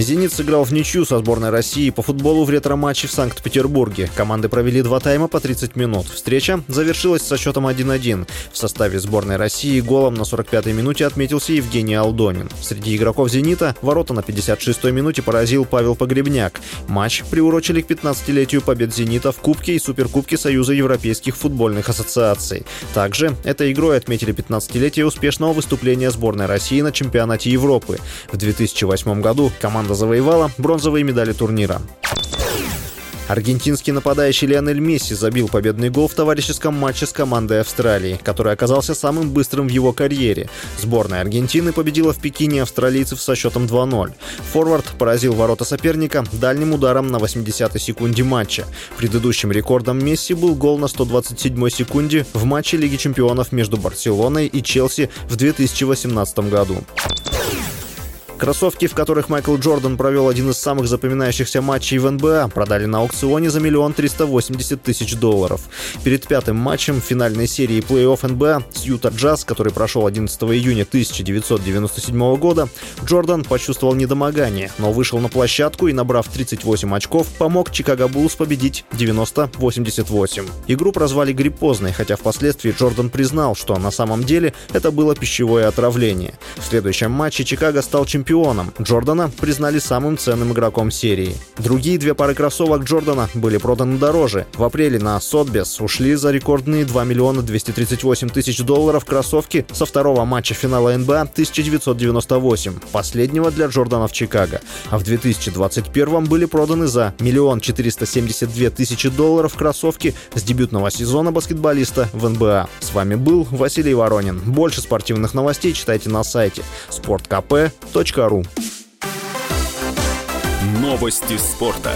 «Зенит» сыграл в ничью со сборной России по футболу в ретро-матче в Санкт-Петербурге. Команды провели два тайма по 30 минут. Встреча завершилась со счетом 1-1. В составе сборной России голом на 45-й минуте отметился Евгений Алдонин. Среди игроков «Зенита» ворота на 56-й минуте поразил Павел Погребняк. Матч приурочили к 15-летию побед «Зенита» в Кубке и Суперкубке Союза Европейских футбольных ассоциаций. Также этой игрой отметили 15-летие успешного выступления сборной России на чемпионате Европы. В 2008 году команда команда завоевала бронзовые медали турнира. Аргентинский нападающий Лионель Месси забил победный гол в товарищеском матче с командой Австралии, который оказался самым быстрым в его карьере. Сборная Аргентины победила в Пекине австралийцев со счетом 2-0. Форвард поразил ворота соперника дальним ударом на 80-й секунде матча. Предыдущим рекордом Месси был гол на 127-й секунде в матче Лиги чемпионов между Барселоной и Челси в 2018 году. Кроссовки, в которых Майкл Джордан провел один из самых запоминающихся матчей в НБА, продали на аукционе за миллион триста восемьдесят тысяч долларов. Перед пятым матчем финальной серии плей-офф НБА с Юта Джаз, который прошел 11 июня 1997 года, Джордан почувствовал недомогание, но вышел на площадку и, набрав 38 очков, помог Чикаго Буллс победить 90-88. Игру прозвали гриппозной, хотя впоследствии Джордан признал, что на самом деле это было пищевое отравление. В следующем матче Чикаго стал чемпионом чемпионом. Джордана признали самым ценным игроком серии. Другие две пары кроссовок Джордана были проданы дороже. В апреле на Сотбес ушли за рекордные 2 миллиона 238 тысяч долларов кроссовки со второго матча финала НБА 1998, последнего для Джордана в Чикаго. А в 2021 были проданы за миллион 472 тысячи долларов кроссовки с дебютного сезона баскетболиста в НБА. С вами был Василий Воронин. Больше спортивных новостей читайте на сайте sportkp.ru Новости спорта.